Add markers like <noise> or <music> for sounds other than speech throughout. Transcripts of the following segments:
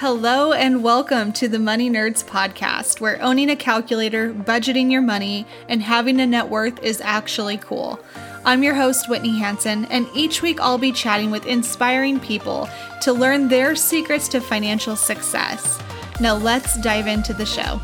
Hello, and welcome to the Money Nerds podcast, where owning a calculator, budgeting your money, and having a net worth is actually cool. I'm your host, Whitney Hansen, and each week I'll be chatting with inspiring people to learn their secrets to financial success. Now, let's dive into the show.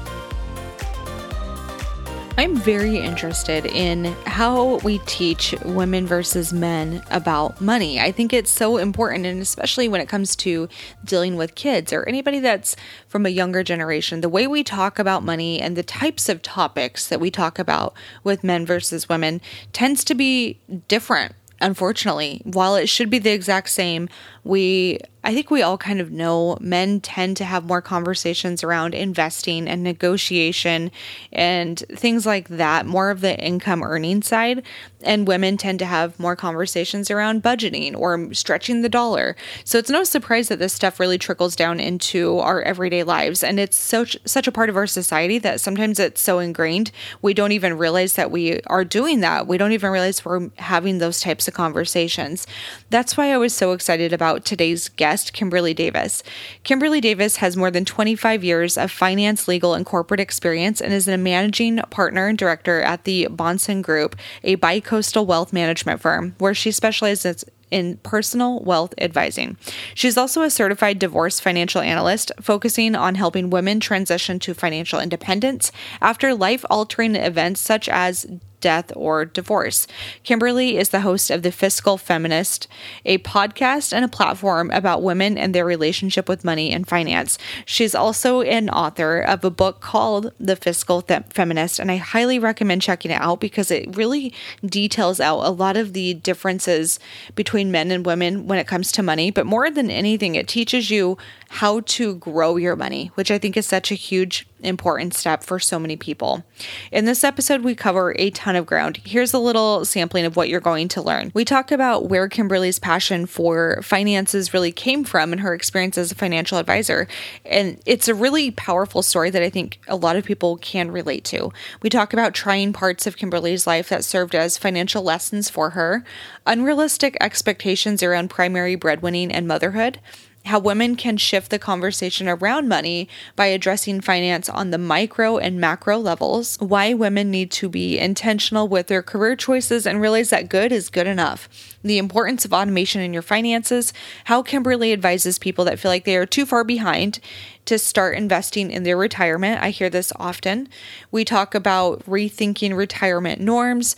I'm very interested in how we teach women versus men about money. I think it's so important, and especially when it comes to dealing with kids or anybody that's from a younger generation, the way we talk about money and the types of topics that we talk about with men versus women tends to be different unfortunately. While it should be the exact same, we I think we all kind of know men tend to have more conversations around investing and negotiation and things like that, more of the income earning side. And women tend to have more conversations around budgeting or stretching the dollar. So it's no surprise that this stuff really trickles down into our everyday lives. And it's such such a part of our society that sometimes it's so ingrained we don't even realize that we are doing that. We don't even realize we're having those types of conversations. That's why I was so excited about today's guest Kimberly Davis. Kimberly Davis has more than 25 years of finance, legal, and corporate experience and is a managing partner and director at the Bahnsen Group, a bi-coastal wealth management firm, where she specializes in personal wealth advising. She's also a certified divorce financial analyst, focusing on helping women transition to financial independence after life altering events such as death, or divorce. Kimberly is the host of The Fiscal Feminist, a podcast and a platform about women and their relationship with money and finance. She's also an author of a book called The Fiscal Th- Feminist, and I highly recommend checking it out because it really details out a lot of the differences between men and women when it comes to money. But more than anything, it teaches you how to grow your money, which I think is such a huge important step for so many people. In this episode, we cover a ton of ground. Here's a little sampling of what you're going to learn. We talk about where Kimberly's passion for finances really came from and her experience as a financial advisor. And it's a really powerful story that I think a lot of people can relate to. We talk about trying parts of Kimberly's life that served as financial lessons for her, unrealistic expectations around primary breadwinning and motherhood how women can shift the conversation around money by addressing finance on the micro and macro levels, why women need to be intentional with their career choices and realize that good is good enough, the importance of automation in your finances, how Kimberly advises people that feel like they are too far behind to start investing in their retirement. I hear this often. We talk about rethinking retirement norms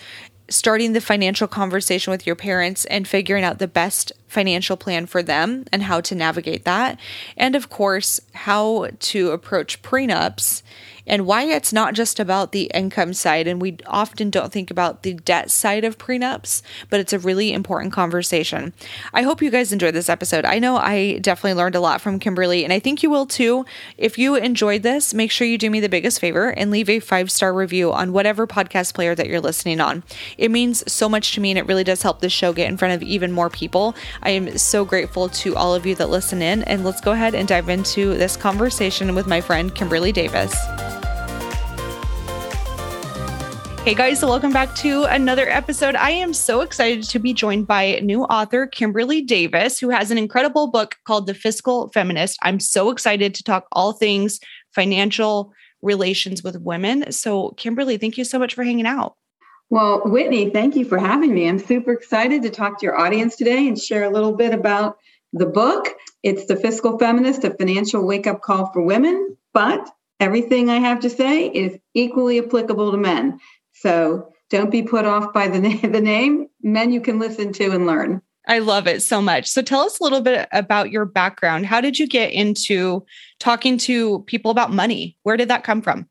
starting the financial conversation with your parents and figuring out the best financial plan for them and how to navigate that. And of course, how to approach prenups and why it's not just about the income side. And we often don't think about the debt side of prenups, but it's a really important conversation. I hope you guys enjoyed this episode. I know I definitely learned a lot from Kimberly, and I think you will too. If you enjoyed this, make sure you do me the biggest favor and leave a five star review on whatever podcast player that you're listening on. It means so much to me, and it really does help this show get in front of even more people. I am so grateful to all of you that listen in, and let's go ahead and dive into this conversation with my friend Kimberly Davis. Hey guys, so welcome back to another episode. I am so excited to be joined by new author Kimberly Davis, who has an incredible book called The Fiscal Feminist. I'm so excited to talk all things financial relations with women. So, Kimberly, thank you so much for hanging out. Well, Whitney, thank you for having me. I'm super excited to talk to your audience today and share a little bit about the book. It's The Fiscal Feminist, a financial wake up call for women, but everything I have to say is equally applicable to men. So don't be put off by the name, <laughs> the name. Men you can listen to and learn. I love it so much. So tell us a little bit about your background. How did you get into talking to people about money? Where did that come from?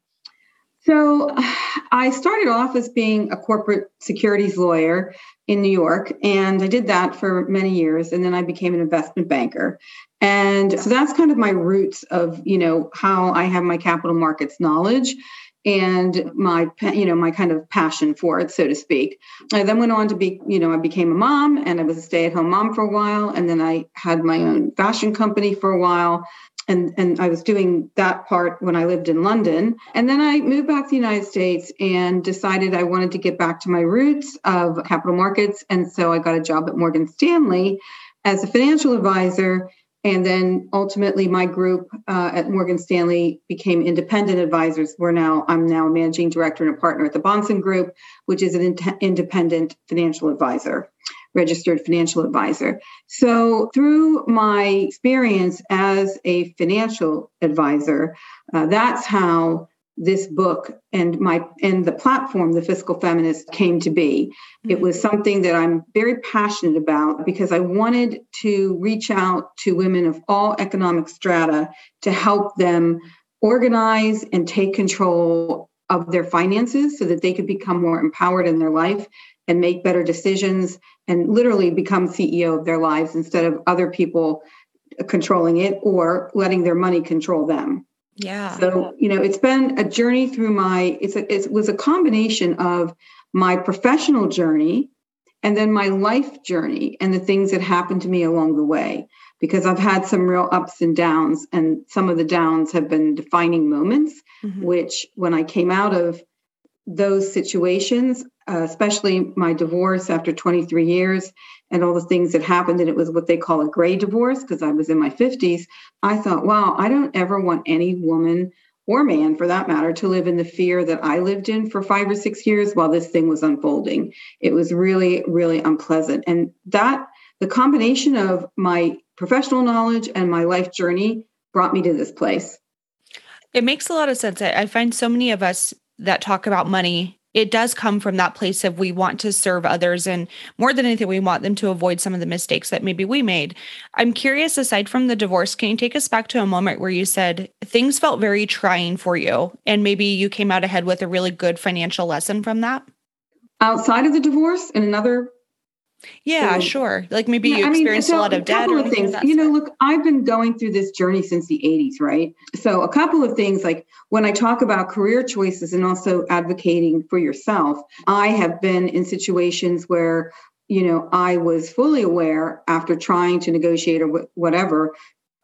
So <sighs> I started off as being a corporate securities lawyer in New York, and I did that for many years. And then I became an investment banker. And so that's kind of my roots of, you know, how I have my capital markets knowledge and my you know my kind of passion for it so to speak. I then went on to be you know i became a mom and i was a stay-at-home mom for a while and then i had my own fashion company for a while and and i was doing that part when i lived in london. And then i moved back to the united states and decided i wanted to get back to my roots of capital markets and so i got a job at morgan stanley as a financial advisor And then ultimately, my group uh, at Morgan Stanley became independent advisors. We're now I'm now a managing director and a partner at the Bahnsen Group, which is an in- independent financial advisor, registered financial advisor. So through my experience as a financial advisor, uh, that's how this book and my and the platform the fiscal feminist came to be. It mm-hmm. was something that i'm very passionate about because i wanted to reach out to women of all economic strata to help them organize and take control of their finances so that they could become more empowered in their life and make better decisions and literally become ceo of their lives instead of other people controlling it or letting their money control them yeah. So, you know, it's been a journey through my, it's a, it was a combination of my professional journey and then my life journey and the things that happened to me along the way because I've had some real ups and downs and some of the downs have been defining moments mm-hmm. which when I came out of those situations uh, especially my divorce after 23 years and all the things that happened and it was what they call a gray divorce because i was in my 50s i thought wow i don't ever want any woman or man for that matter to live in the fear that i lived in for five or six years while this thing was unfolding. It was really really unpleasant. And that the combination of my professional knowledge and my life journey brought me to this place. It makes a lot of sense. I find so many of us that talk about money it does come from that place of we want to serve others and more than anything we want them to avoid some of the mistakes that maybe we made. I'm curious aside from the divorce can you take us back to a moment where you said things felt very trying for you and maybe you came out ahead with a really good financial lesson from that? Outside of the divorce in another yeah, so, sure. Like maybe yeah, you experienced I mean, so a lot of debt. Of things. You know, look, I've been going through this journey since the 80s, right? So a couple of things like when I talk about career choices and also advocating for yourself, I have been in situations where you know I was fully aware after trying to negotiate or whatever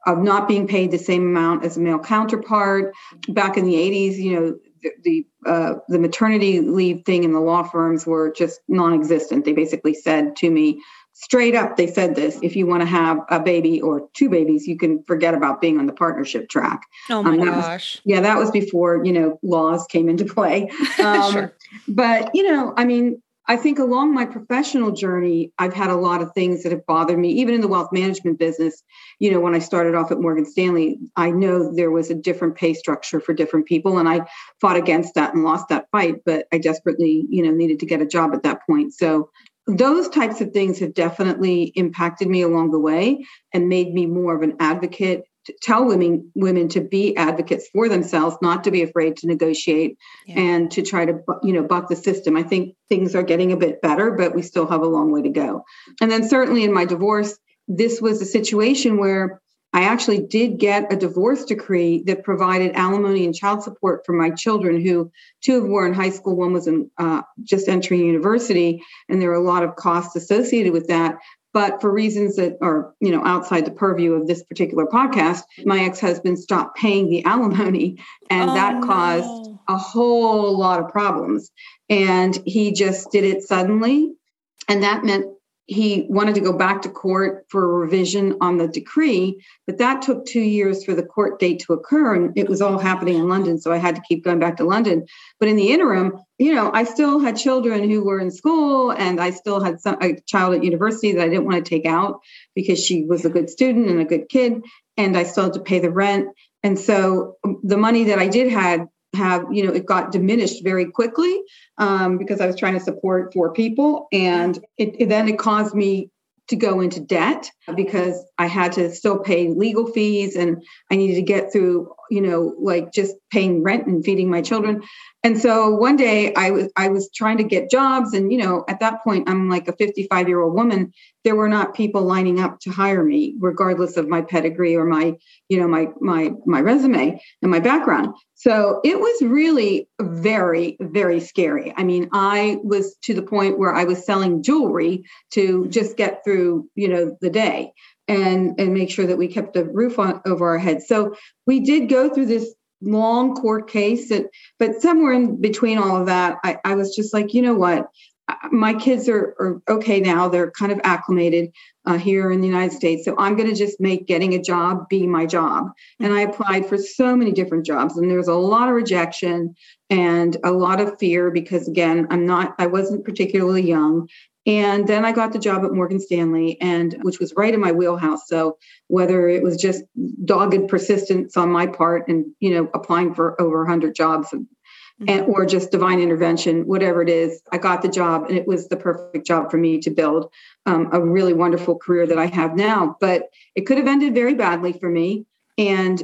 of not being paid the same amount as a male counterpart. Back in the 80s, you know, the uh, the maternity leave thing in the law firms were just non-existent. They basically said to me straight up, they said this: if you want to have a baby or two babies, you can forget about being on the partnership track. Oh my um, gosh! Was, yeah, that was before you know laws came into play. <laughs> Um, sure. But you know, I mean, I think along my professional journey, I've had a lot of things that have bothered me, even in the wealth management business. You know, when I started off at Morgan Stanley, I know there was a different pay structure for different people, and I fought against that and lost that fight. But I desperately, you know, needed to get a job at that point. So those types of things have definitely impacted me along the way and made me more of an advocate tell women women to be advocates for themselves not to be afraid to negotiate yeah. and to try to you know buck the system. I think things are getting a bit better but we still have a long way to go. And then certainly in my divorce this was a situation where i actually did get a divorce decree that provided alimony and child support for my children who two of them were in high school one was in uh, just entering university and there were a lot of costs associated with that but for reasons that are you know outside the purview of this particular podcast my ex-husband stopped paying the <laughs> alimony and oh, that caused no. a whole lot of problems and he just did it suddenly and that meant he wanted to go back to court for a revision on the decree, but that took two years for the court date to occur. And it was all happening in London. So I had to keep going back to London. But in the interim, you know, I still had children who were in school and I still had some, a child at university that I didn't want to take out because she was a good student and a good kid. And I still had to pay the rent. And so um, the money that I did had have you know it got diminished very quickly um, because i was trying to support four people and it, it, then it caused me to go into debt because i had to still pay legal fees and i needed to get through you know like just paying rent and feeding my children. And so one day i was i was trying to get jobs and you know at that point i'm like a 55 year old woman. There were not people lining up to hire me regardless of my pedigree or my you know my my my resume and my background. So it was really very very scary. I mean i was to the point where i was selling jewelry to just get through you know the day and and make sure that we kept the roof on over our heads so we did go through this long court case that but somewhere in between all of that I, I was just like you know what my kids are, are okay now they're kind of acclimated uh, here in the United States. So I'm going to just make getting a job be my job. And I applied for so many different jobs, and there was a lot of rejection and a lot of fear because, again, I'm not, I wasn't particularly young. And then I got the job at Morgan Stanley, and which was right in my wheelhouse. So whether it was just dogged persistence on my part, and you know, applying for over 100 jobs, and, and or just divine intervention, whatever it is, I got the job, and it was the perfect job for me to build um, a really wonderful career that I have now. But it could have ended very badly for me, and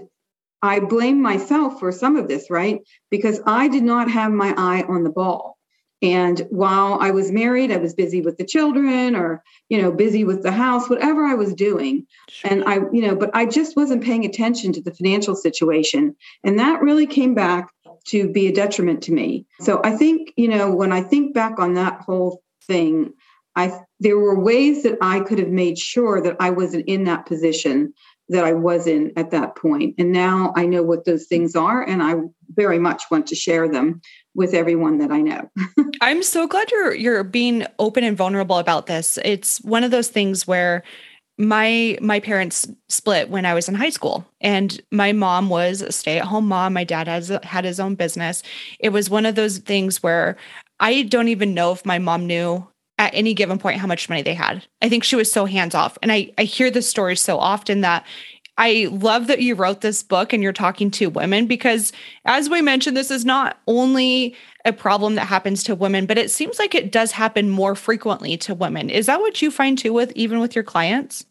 I blame myself for some of this, right? Because I did not have my eye on the ball. And while I was married, I was busy with the children or, you know, busy with the house, whatever I was doing. Sure. And I, you know, but I just wasn't paying attention to the financial situation. And that really came back to be a detriment to me. So I think, you know, when I think back on that whole thing, I there were ways that I could have made sure that I wasn't in that position that I was in at that point. And now I know what those things are, and I very much want to share them with everyone that I know. <laughs> I'm so glad you're you're being open and vulnerable about this. It's one of those things where my my parents split when I was in high school and my mom was a stay-at-home mom my dad has had his own business it was one of those things where I don't even know if my mom knew at any given point how much money they had. I think she was so hands off. And I, I hear this story so often that I love that you wrote this book and you're talking to women because, as we mentioned, this is not only a problem that happens to women, but it seems like it does happen more frequently to women. Is that what you find too with even with your clients?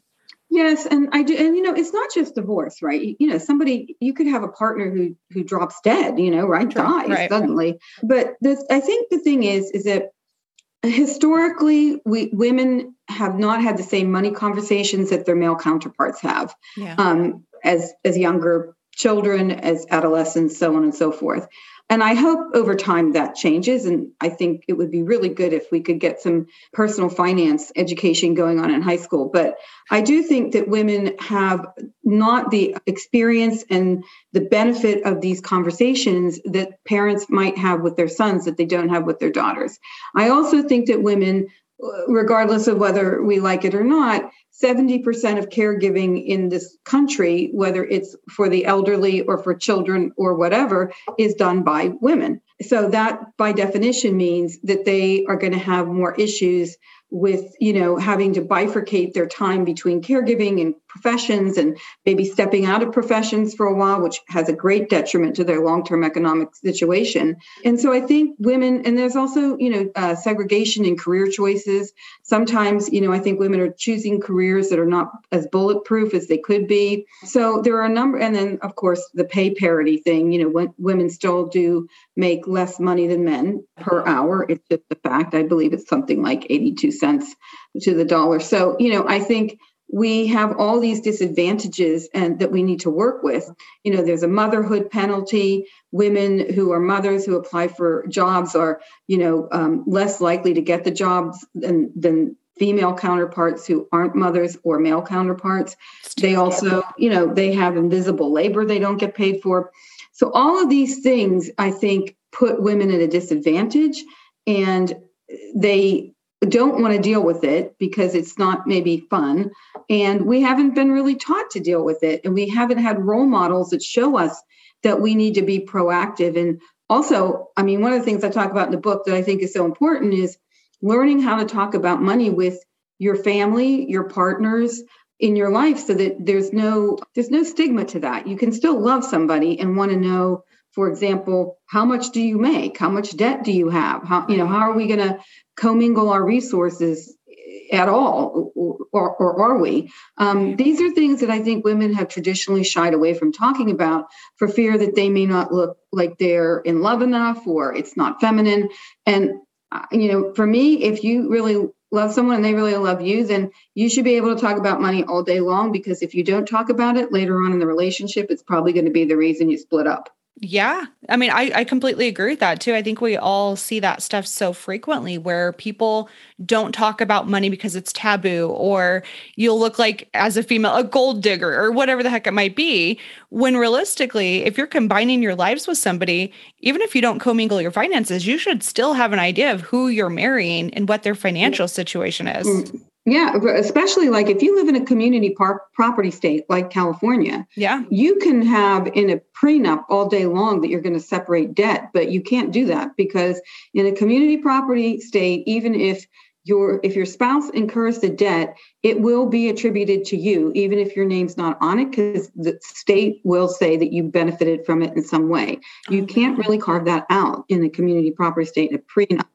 Yes, and I do, and you know, it's not just divorce, right? You know, somebody you could have a partner who who drops dead, you know, right, dies right. suddenly. But this, I think the thing is, is that historically we women have not had the same money conversations that their male counterparts have yeah. um, as as younger children as adolescents so on and so forth and I hope over time that changes. And I think it would be really good if we could get some personal finance education going on in high school. But I do think that women have not the experience and the benefit of these conversations that parents might have with their sons that they don't have with their daughters. I also think that women regardless of whether we like it or not, 70% of caregiving in this country, whether it's for the elderly or for children or whatever, is done by women. So that by definition means that they are going to have more issues with you know having to bifurcate their time between caregiving and professions and maybe stepping out of professions for a while which has a great detriment to their long-term economic situation. And so i think women and there's also you know uh, segregation in career choices. Sometimes you know i think women are choosing careers that are not as bulletproof as they could be. So there are a number and then of course the pay parity thing. You know women still do make less money than men per hour. It's just a fact. I believe it's something like 82 cents to the dollar. So you know i think we have all these disadvantages and that we need to work with. You know there's a motherhood penalty. Women who are mothers who apply for jobs are you know um, less likely to get the jobs than than female counterparts who aren't mothers or male counterparts. They also you know they have invisible labor they don't get paid for. So all of these things i think put women at a disadvantage and they don't want to deal with it because it's not maybe fun. And we haven't been really taught to deal with it. And we haven't had role models that show us that we need to be proactive. And also, I mean, one of the things I talk about in the book that I think is so important is learning how to talk about money with your family, your partners, in your life so that there's no there's no stigma to that. You can still love somebody and want to know for example, how much do you make? How much debt do you have? How you know how are we going to commingle our resources at all, or, or, are we? Um, these are things that I think women have traditionally shied away from talking about for fear that they may not look like they're in love enough or it's not feminine. And uh, you know, for me, if you really love someone and they really love you, then you should be able to talk about money all day long because if you don't talk about it later on in the relationship, it's probably going to be the reason you split up. Yeah. I mean, I, I completely agree with that too. I think we all see that stuff so frequently where people don't talk about money because it's taboo, or you'll look like, as a female, a gold digger, or whatever the heck it might be. When realistically, if you're combining your lives with somebody, even if you don't commingle your finances, you should still have an idea of who you're marrying and what their financial situation is. Mm. Yeah, especially like if you live in a community park property state like California. Yeah. You can have in a prenup all day long that you're going to separate debt, but you can't do that because in a community property state, even if your if your spouse incurs the debt, it will be attributed to you, even if your name's not on it, because the state will say that you benefited from it in some way. You oh. can't really carve that out in a community property state in a prenup.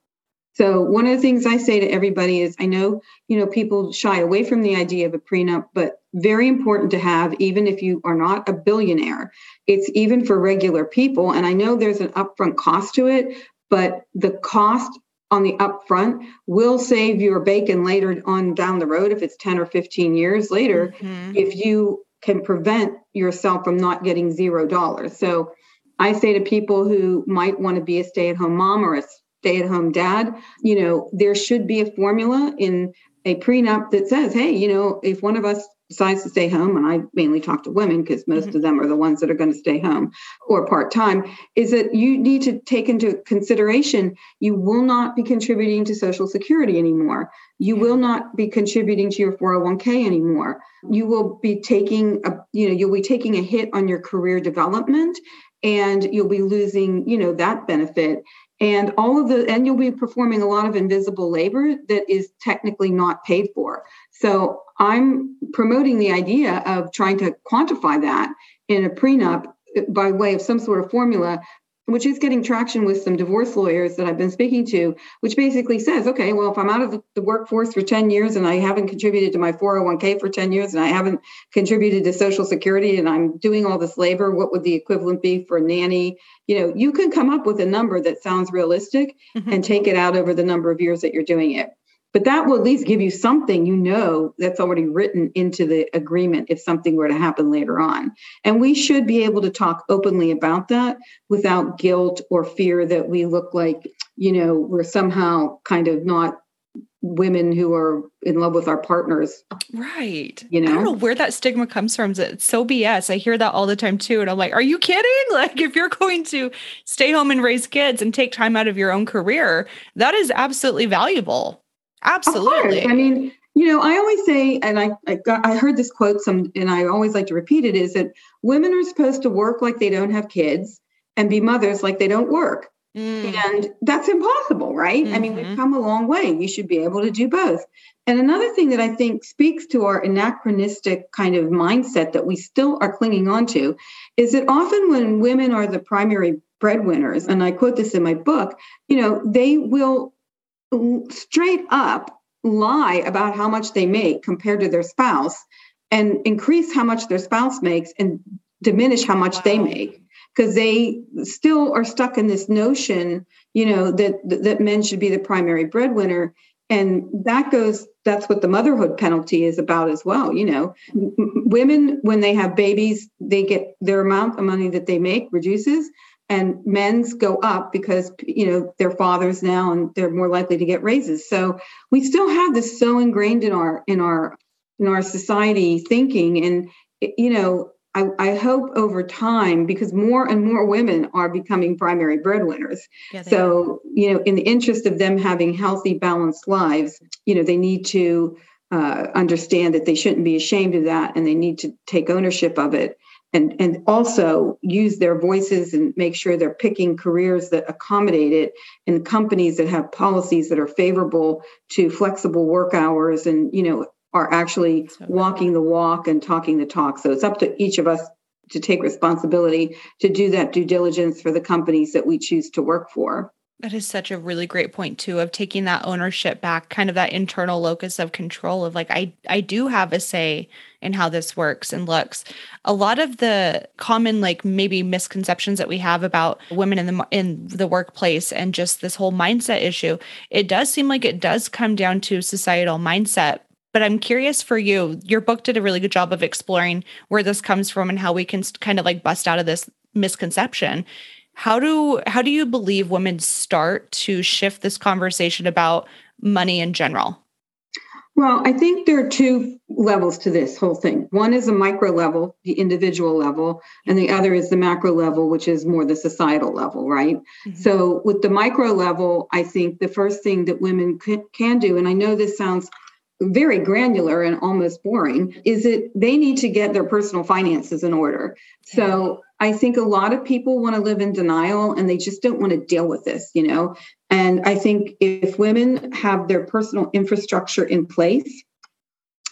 So one of the things I say to everybody is I know, you know, people shy away from the idea of a prenup, but very important to have even if you are not a billionaire. It's even for regular people and I know there's an upfront cost to it, but the cost on the upfront will save your bacon later on down the road if it's 10 or 15 years later mm-hmm. if you can prevent yourself from not getting zero dollars. So I say to people who might want to be a stay-at-home mom or a stay at home dad, you know, there should be a formula in a prenup that says, hey, you know, if one of us decides to stay home, and I mainly talk to women because most mm-hmm. of them are the ones that are going to stay home or part time, is that you need to take into consideration you will not be contributing to Social Security anymore. You will not be contributing to your 401k anymore. You will be taking a, you know, you'll be taking a hit on your career development and you'll be losing, you know, that benefit and all of the and you'll be performing a lot of invisible labor that is technically not paid for. So i'm promoting the idea of trying to quantify that in a prenup by way of some sort of formula which is getting traction with some divorce lawyers that I've been speaking to, which basically says, okay, well, if I'm out of the workforce for 10 years and I haven't contributed to my 401k for 10 years and I haven't contributed to Social Security and I'm doing all this labor, what would the equivalent be for a nanny? You know, you can come up with a number that sounds realistic mm-hmm. and take it out over the number of years that you're doing it but that will at least give you something you know that's already written into the agreement if something were to happen later on and we should be able to talk openly about that without guilt or fear that we look like you know we're somehow kind of not women who are in love with our partners. Right. You know? I don't know where that stigma comes from. It's so BS. I hear that all the time too. And I'm like, are you kidding? <laughs> Like, if you're going to stay home and raise kids and take time out of your own career, that is absolutely valuable. Absolutely. I mean, you know, I always say, and I I, got, I heard this quote some, and I always like to repeat it: is that women are supposed to work like they don't have kids and be mothers like they don't work. Mm. And that's impossible, right? Mm-hmm. I mean, we've mm-hmm. come a long way. You should be able to do both. And another thing that I think speaks to our anachronistic kind of mindset that we still are clinging on to is that often when women are the primary breadwinners, and I quote this in my book, you know, they will straight up lie about how much they make compared to their spouse and increase how much their spouse makes and diminish how much wow. they make. Because they still are stuck in this notion you know that that men should be the primary breadwinner. And that goes that's what the motherhood penalty is about as well you know. Women when they have babies they get their amount of money that they make reduces and men's go up because you know they're fathers now and they're more likely to get raises. So we still have this so ingrained in our in our in our society thinking. And you know I, I hope over time because more and more women are becoming primary breadwinners. Yeah, so are. you know in the interest of them having healthy balanced lives you know they need to uh, understand that they shouldn't be ashamed of that and they need to take ownership of it and and also use their voices and make sure they're picking careers that accommodate it and companies that have policies that are favorable to flexible work hours and you know are actually walking the walk and talking the talk. So it's up to each of us to take responsibility to do that due diligence for the companies that we choose to work for that is such a really great point too of taking that ownership back, kind of that internal locus of control of like I I do have a say in how this works and looks. A lot of the common like maybe misconceptions that we have about women in the in the workplace and just this whole mindset issue, it does seem like it does come down to societal mindset. But I'm curious for you. Your book did a really good job of exploring where this comes from and how we can kind of like bust out of this misconception how do how do you believe women start to shift this conversation about money in general well i think there are two levels to this whole thing one is a micro level the individual level and the other is the macro level which is more the societal level right mm-hmm. so with the micro level i think the first thing that women can, can do and i know this sounds very granular and almost boring is that they need to get their personal finances in order. So I think a lot of people want to live in denial and they just don't want to deal with this, you know. And I think if women have their personal infrastructure in place,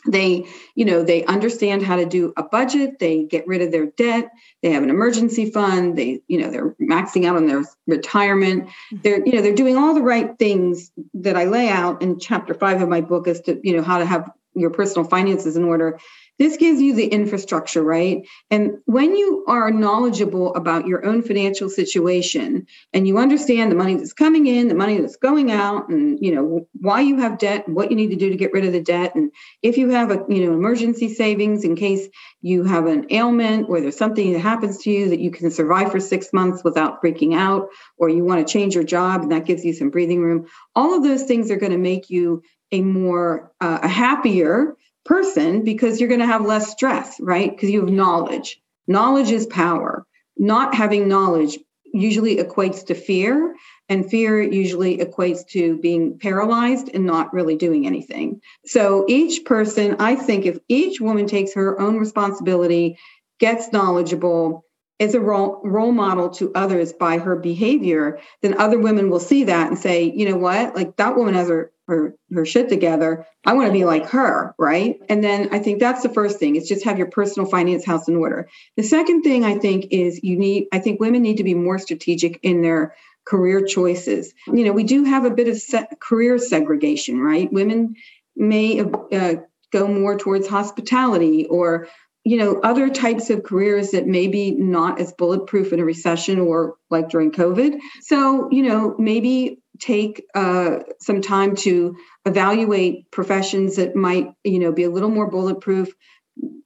they you know they understand how to do a budget they get rid of their debt they have an emergency fund they you know they're maxing out on their retirement mm-hmm. they're you know they're doing all the right things that i lay out in chapter 5 of my book as to you know how to have your personal finances in order this gives you the infrastructure, right? And when you are knowledgeable about your own financial situation and you understand the money that's coming in, the money that's going out, and you know why you have debt, what you need to do to get rid of the debt, and if you have a you know emergency savings in case you have an ailment or there's something that happens to you that you can survive for six months without freaking out, or you want to change your job and that gives you some breathing room. All of those things are going to make you a more uh, a happier person because you're going to have less stress, right? Because you have knowledge. Knowledge is power. Not having knowledge usually equates to fear, and fear usually equates to being paralyzed and not really doing anything. So each person, I think, if each woman takes her own responsibility, gets knowledgeable, is a role, role model to others by her behavior, then other women will see that and say, you know what, like that woman has her her her shit together. I want to be like her, right? And then I think that's the first thing. It's just have your personal finance house in order. The second thing I think is you need. I think women need to be more strategic in their career choices. You know, we do have a bit of se- career segregation, right? Women may uh, go more towards hospitality or you know other types of careers that may be not as bulletproof in a recession or like during covid. So you know maybe take uh, some time to evaluate professions that might you know be a little more bulletproof.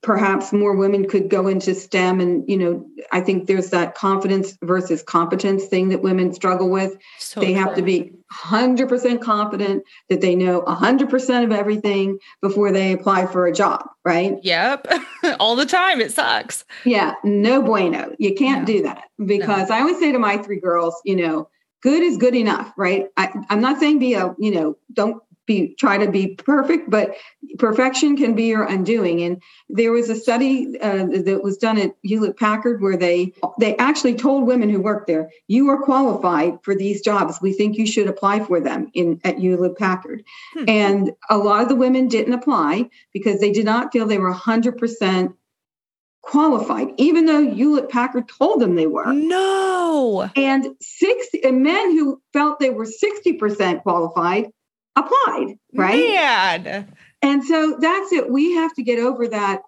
Perhaps more women could go into stem and you know i think there's that confidence versus competence thing that women struggle with. So they have to be 100% confident that they know 100% of everything before they apply for a job right yep <laughs> all the time it sucks yeah no bueno you can't no. do that because no. i always say to my three girls you know good is good enough right I, i'm not saying be a you know don't be try to be perfect but perfection can be your undoing and there was a study uh, that was done at hewlett packard where they they actually told women who worked there you are qualified for these jobs we think you should apply for them in at hewlett packard hmm. and a lot of the women didn't apply because they did not feel they were 100% qualified, even though Hewlett Packard told them they were. No. And six men who felt they were 60% qualified applied, right? Man. And so that's it. We have to get over that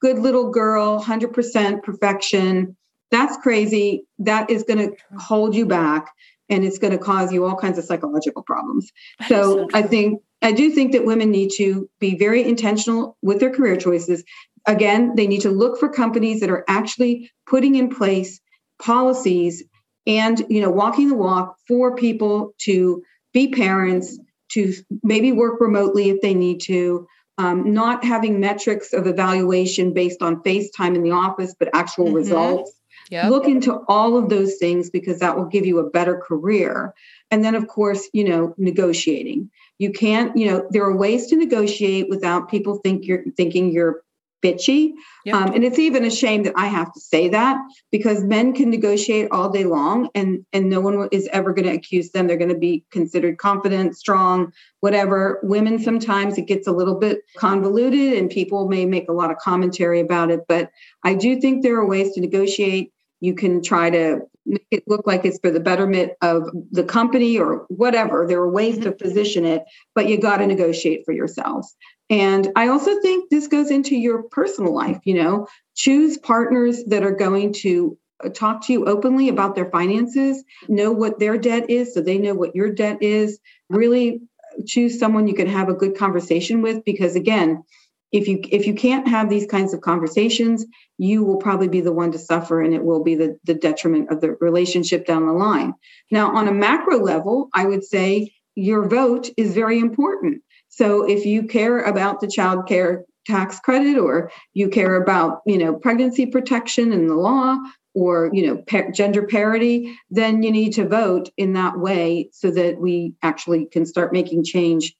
good little girl, 100% perfection. That's crazy. That is going to hold you back and it's going to cause you all kinds of psychological problems. So, so I think I do think that women need to be very intentional with their career choices. Again, they need to look for companies that are actually putting in place policies and you know walking the walk for people to be parents to maybe work remotely if they need to, um, not having metrics of evaluation based on FaceTime in the office, but actual mm-hmm. results. Yep. Look into all of those things because that will give you a better career. And then, of course, you know, negotiating. You can't, you know, there are ways to negotiate without people think you're thinking you're bitchy. Yep. Um, and it's even a shame that I have to say that because men can negotiate all day long and, and no one is ever going to accuse them. They're going to be considered confident, strong, whatever. Women, sometimes it gets a little bit convoluted and people may make a lot of commentary about it. But I do think there are ways to negotiate. You can try to make it look like it's for the betterment of the company or whatever. There are ways to mm-hmm. position it, but you got to negotiate for yourselves. And I also think this goes into your personal life, you know, choose partners that are going to uh, talk to you openly about their finances, know what their debt is so they know what your debt is. Really choose someone you can have a good conversation with because again, if you if you can't have these kinds of conversations, you will probably be the one to suffer and it will be the, the detriment of the relationship down the line. Now, on a macro level, I would say your vote is very important so if you care about the child care tax credit or you care about, you know, pregnancy protection and the law or, you know, gender parity, then you need to vote in that way so that we actually can start making change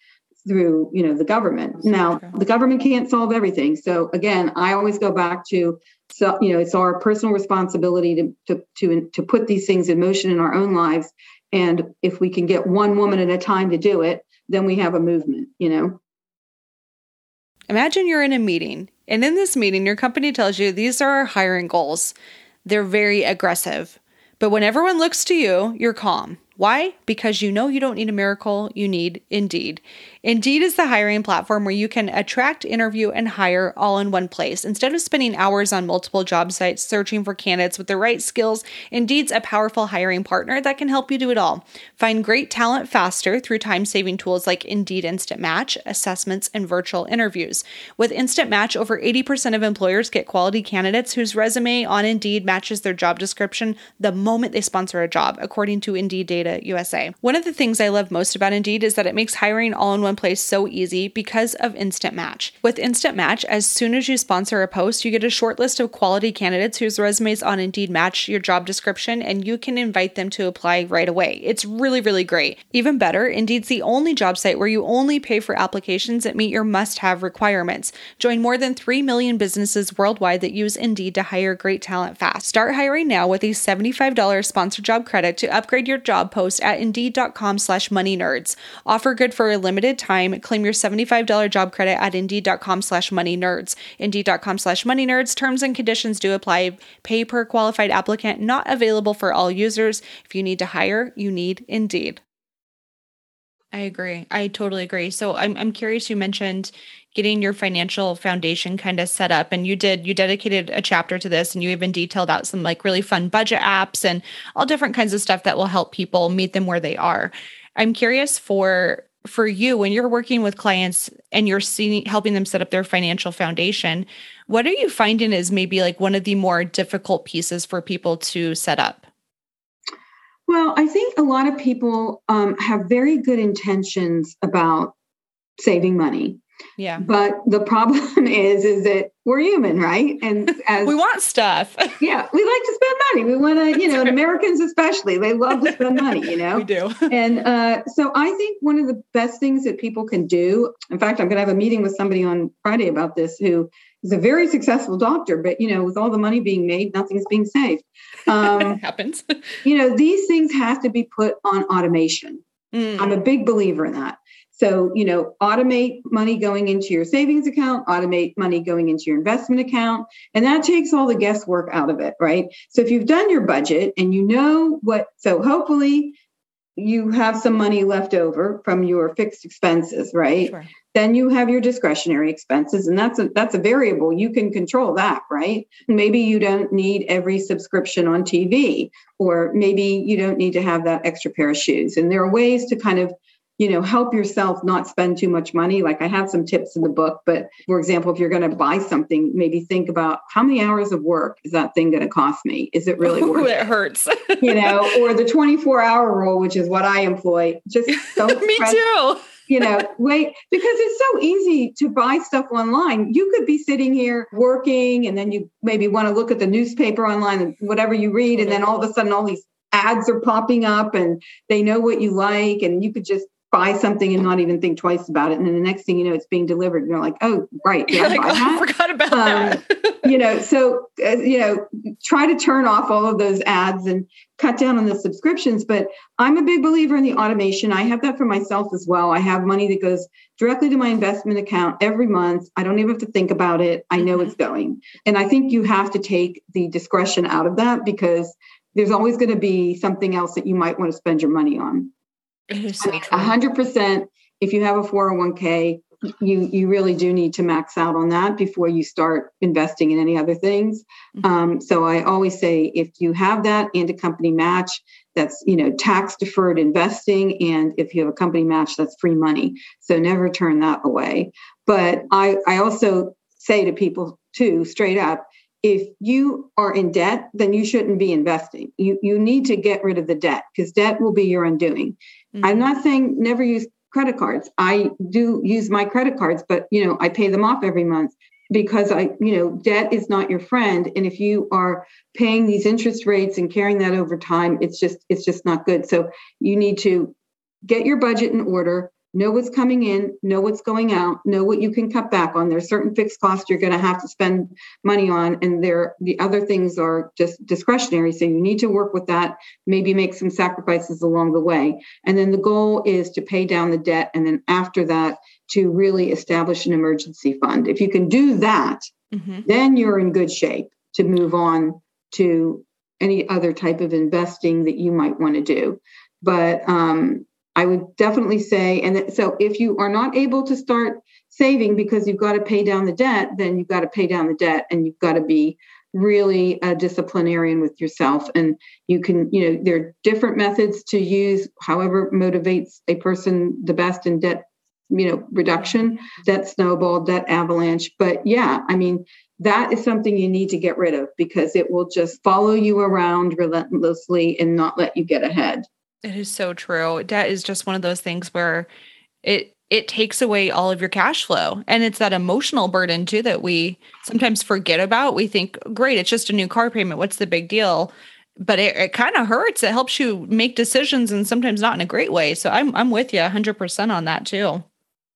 through you know the government. Now the government can't solve everything. So again i always go back to so you know it's our personal responsibility to to to, to put these things in motion in our own lives. And if we can get one woman at a time to do it then we have a movement you know imagine you're in a meeting and in this meeting your company tells you these are our hiring goals they're very aggressive but when everyone looks to you you're calm why? Because you know you don't need a miracle, you need Indeed. Indeed is the hiring platform where you can attract, interview, and hire all in one place. Instead of spending hours on multiple job sites searching for candidates with the right skills, Indeed's a powerful hiring partner that can help you do it all. Find great talent faster through time saving tools like Indeed Instant Match, assessments, and virtual interviews. With Instant Match, over 80% of employers get quality candidates whose resume on Indeed matches their job description the moment they sponsor a job, according to Indeed data USA. One of the things I love most about Indeed is that it makes hiring all in one place so easy because of Instant Match. With Instant Match, as soon as you sponsor a post, you get a short list of quality candidates whose resumes on Indeed match your job description and you can invite them to apply right away. It's really, really great. Even better, Indeed's the only job site where you only pay for applications that meet your must have requirements. Join more than 3 million businesses worldwide that use Indeed to hire great talent fast. Start hiring now with a $75 sponsored job credit to upgrade your job post at indeed.com slash money nerds. Offer good for a limited time. Claim your $75 job credit at indeed.com slash money nerds. Indeed.com slash money nerds. Terms and conditions do apply. Pay per qualified applicant, not available for all users. If you need to hire, you need Indeed. I agree. I totally agree. So I'm I'm curious you mentioned getting your financial foundation kind of set up and you did you dedicated a chapter to this and you even detailed out some like really fun budget apps and all different kinds of stuff that will help people meet them where they are. I'm curious for for you when you're working with clients and you're seeing helping them set up their financial foundation what are you finding is maybe like one of the more difficult pieces for people to set up? Well i think a lot of people um, have very good intentions about saving money yeah. But the problem <laughs> is, is that we're human, right? And as we want stuff. <laughs> yeah, we like to spend money. We want to, you know, Americans especially, they love to spend money. You know, we do. <laughs> and uh, so I think one of the best things that people can do. In fact, I'm going to have a meeting with somebody on Friday about this who is a very successful doctor, but you know, with all the money being made, nothing's being saved. Um, happens. you know, these things have to be put on automation. Mm. I'm a big believer in that. So, you know, automate money going into your savings account, automate money going into your investment account, and that takes all the guesswork out of it, right? So, if you've done your budget and you know what, so hopefully you have some money left over from your fixed expenses, right? Sure. Then you have your discretionary expenses, and that's a that's a variable. You can control that, right? Maybe you don't need every subscription on TV, or maybe you don't need to have that extra pair of shoes. And there are ways to kind of you know help yourself not spend too much money. Like i have some tips in the book but for example if you're going to buy something maybe think about how many hours of work is that thing going to cost me? Is it really <laughs> worth it it? hurts. You know <laughs> or the 24 hour rule which is what i employ. Just <laughs> don't me press, too. you know wait because it's so easy to buy stuff online. You could be sitting here working and then you maybe want to look at the newspaper online and whatever you read and then all of a sudden all these ads are popping up and they know what you like and you could just buy something and not even think twice about it. And then the next thing you know, it's being delivered. And you're like, oh, right. Yeah, like, I, oh, I forgot about um, that. <laughs> you know, so, uh, you know, try to turn off all of those ads and cut down on the subscriptions. But I'm a big believer in the automation. I have that for myself as well. I have money that goes directly to my investment account every month. I don't even have to think about it. I know mm-hmm. it's going. And I think you have to take the discretion out of that because there's always going to be something else that you might want to spend your money on. Hundred percent. If you have a 401k, you you really do need to max out on that before you start investing in any other things. Mm-hmm. Um, so I always say if you have that and a company match, that's you know tax deferred investing, and if you have a company match, that's free money. So never turn that away. But I I also say to people too straight up if you are in debt, then you shouldn't be investing. You you need to get rid of the debt because debt will be your undoing. Mm-hmm. I'm not saying never use credit cards. I do use my credit cards, but you know, I pay them off every month because I, you know, debt is not your friend. And if you are paying these interest rates and carrying that over time, it's just it's just not good. So you need to get your budget in order, know what's coming in, know what's going out, know what you can cut back on. There's certain fixed costs you're going to have to spend money on, and there the other things are just discretionary. So you need to work with that, maybe make some sacrifices along the way. And then the goal is to pay down the debt, and then after that, to really establish an emergency fund. If you can do that, mm-hmm. then you're in good shape to move on to any other type of investing that you might want to do. But um, I would definitely say, and so if you are not able to start saving because you've got to pay down the debt, then you've got to pay down the debt and you've got to be really a disciplinarian with yourself. And you can, you know, there are different methods to use, however motivates a person the best in debt, you know, reduction, debt snowball, debt avalanche. But yeah, I mean, that is something you need to get rid of because it will just follow you around relentlessly and not let you get ahead. It is so true. Debt is just one of those things where it it takes away all of your cash flow and it's that emotional burden too that we sometimes forget about. We think, great, it's just a new car payment. What's the big deal? But it, it kind of hurts. It helps you make decisions and sometimes not in a great way. So I'm I'm with you 100% on that too.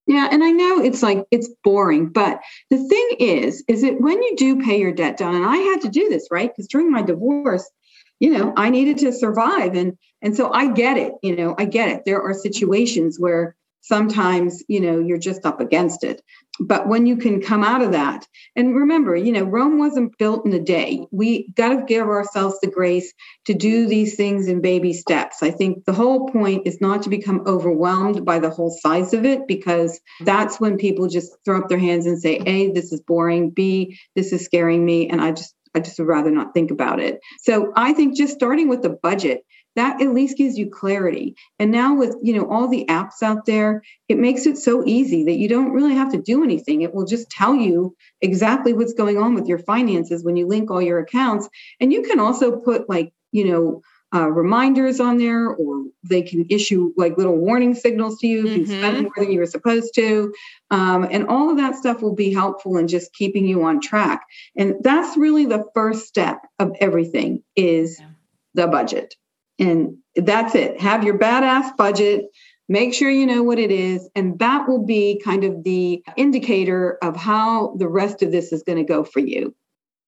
Yeah, and I know it's like it's boring, but the thing is, is that when you do pay your debt down, and I had to do this, right? Because during my divorce, you know, I needed to survive. And and so I get it, you know, I get it. There are situations where sometimes, you know, you're just up against it. But when you can come out of that, and remember, you know, Rome wasn't built in a day. We got to give ourselves the grace to do these things in baby steps. I think the whole point is not to become overwhelmed by the whole size of it, because that's when people just throw up their hands and say, A, this is boring. B, this is scaring me. And I just I just would rather not think about it. So I think just starting with the budget, that at least gives you clarity. And now with, you know, all the apps out there, it makes it so easy that you don't really have to do anything. It will just tell you exactly what's going on with your finances when you link all your accounts. And you can also put like, you know, uh, reminders on there, or they can issue like little warning signals to you if mm-hmm. you spend more than you were supposed to. Um, and all of that stuff will be helpful in just keeping you on track. And that's really the first step of everything is yeah. the budget. And that's it. Have your badass budget. Make sure you know what it is. And that will be kind of the indicator of how the rest of this is going to go for you.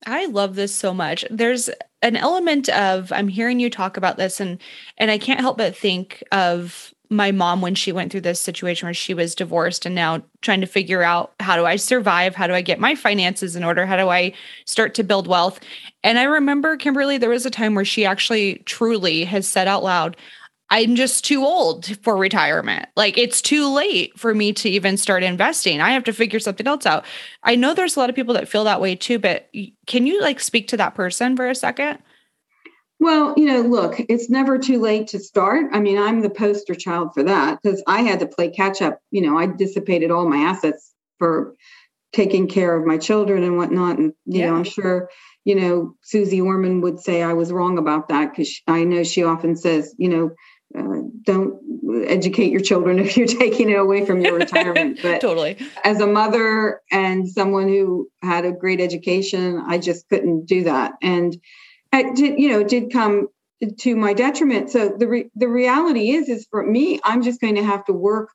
I love this so much. There's an element of I'm hearing you talk about this and and I can't help but think of my mom when she went through this situation where she was divorced and now trying to figure out how do I survive? How do I get my finances in order? How do I start to build wealth? And I remember Kimberly there was a time where she actually truly has said out loud, I'm just too old for retirement. Like it's too late for me to even start investing. I have to figure something else out. I know there's a lot of people that feel that way too, but can you like speak to that person for a second? Well, you know, look, it's never too late to start. I mean, I'm the poster child for that because I had to play catch up. You know, I dissipated all my assets for taking care of my children and whatnot. And, you yeah. know, I'm sure, you know, Suze Orman would say I was wrong about that because I know she often says, you know, uh, don't educate your children <laughs> if you're taking it away from your retirement. <laughs> But totally. As a mother and someone who had a great education, I just couldn't do that. And did, you know, it did come to my detriment. So the re- the reality is, is for me, I'm just going to have to work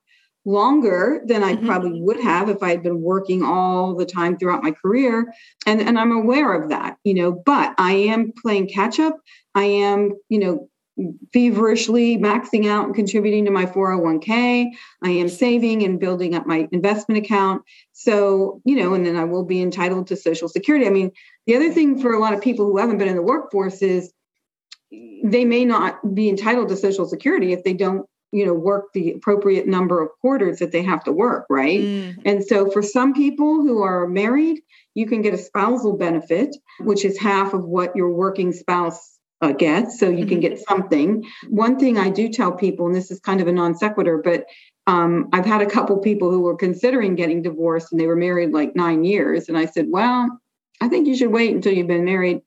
longer than I mm-hmm. probably would have if I had been working all the time throughout my career. And, and I'm aware of that, you know, but I am playing catch up. I am, you know, feverishly maxing out and contributing to my 401k. I am saving and building up my investment account. So, you know, and then I will be entitled to Social Security. I mean, the other thing for a lot of people who haven't been in the workforce is they may not be entitled to Social Security if they don't you know work the appropriate number of quarters that they have to work right mm. and so for some people who are married you can get a spousal benefit which is half of what your working spouse uh, get, so you mm-hmm. can get something. One thing I do tell people, and this is kind of a non sequitur, but um, I've had a couple people who were considering getting divorced and they were married like nine years. And I said, well, I think you should wait until you've been married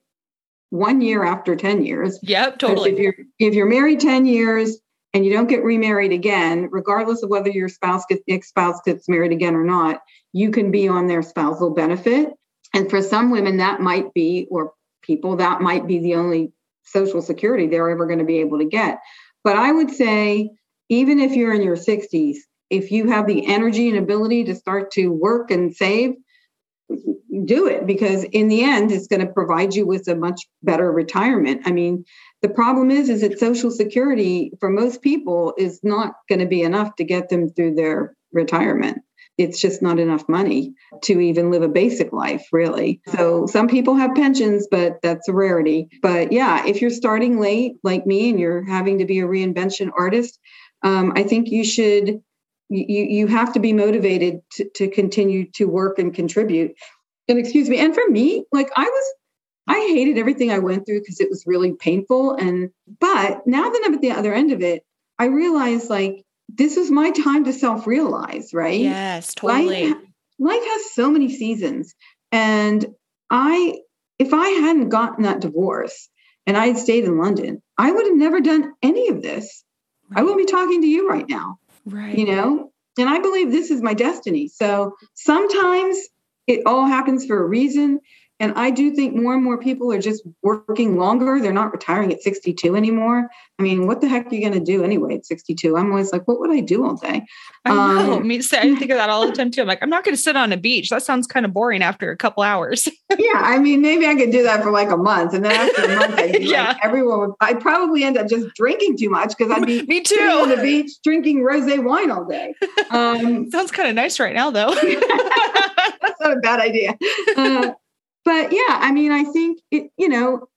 one year after 10 years. Yep, totally. If you're, if you're married 10 years and you don't get remarried again, regardless of whether your spouse gets, ex-spouse gets married again or not, you can be on their spousal benefit. And for some women, that might be, or people, that might be the only Social Security they're ever going to be able to get. But I would say, even if you're in your 60s, if you have the energy and ability to start to work and save, do it because in the end it's going to provide you with a much better retirement. I mean the problem is is that social security for most people is not going to be enough to get them through their retirement. It's just not enough money to even live a basic life really. So some people have pensions but that's a rarity. But yeah if you're starting late like me and you're having to be a reinvention artist um, i think you should you you have to be motivated to, to continue to work and contribute. And excuse me and for me like i was i hated everything i went through because it was really painful. And but now that i'm at the other end of it i realize like this is my time to self-realize right? Yes totally. Life, life has so many seasons. And i if i hadn't gotten that divorce and i had stayed in london i would have never done any of this. Right. i wouldn't be talking to you right now Right. You know, and I believe this is my destiny. So sometimes it all happens for a reason. And I do think more and more people are just working longer. They're not retiring at 62 anymore. I mean, what the heck are you going to do anyway at 62? I'm always like, what would I do all day? I know. Um, Me, I think of that all the time too. I'm like, I'm not going to sit on a beach. That sounds kind of boring after a couple hours. <laughs> yeah. I mean, maybe I could do that for like a month. And then after a month, I'd yeah. Like, everyone would, I'd probably end up just drinking too much because I'd be <laughs> Me too. on the beach drinking rose wine all day. <laughs> Um, sounds kind of nice right now, though. That's not a bad idea. Uh, but yeah, I mean, I think it, you know,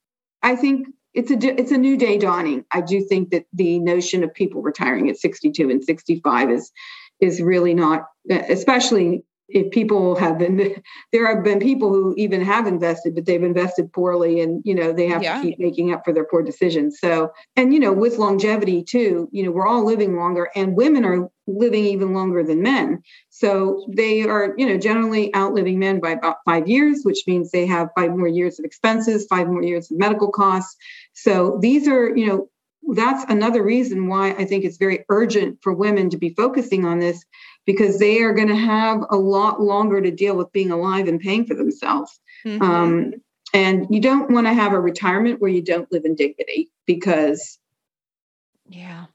I think it's a it's a new day dawning. I do think that the notion of people retiring at 62 and 65 is is really not, especially if people have been <laughs> there have been people who even have invested but they've invested poorly and you know they have yeah. to keep making up for their poor decisions so and you know with longevity too you know we're all living longer and women are living even longer than men so they are you know generally outliving men by about five years which means they have five more years of expenses five more years of medical costs so these are you know that's another reason why I think it's very urgent for women to be focusing on this because they are going to have a lot longer to deal with being alive and paying for themselves. Mm-hmm. Um, and you don't want to have a retirement where you don't live in dignity because, yeah,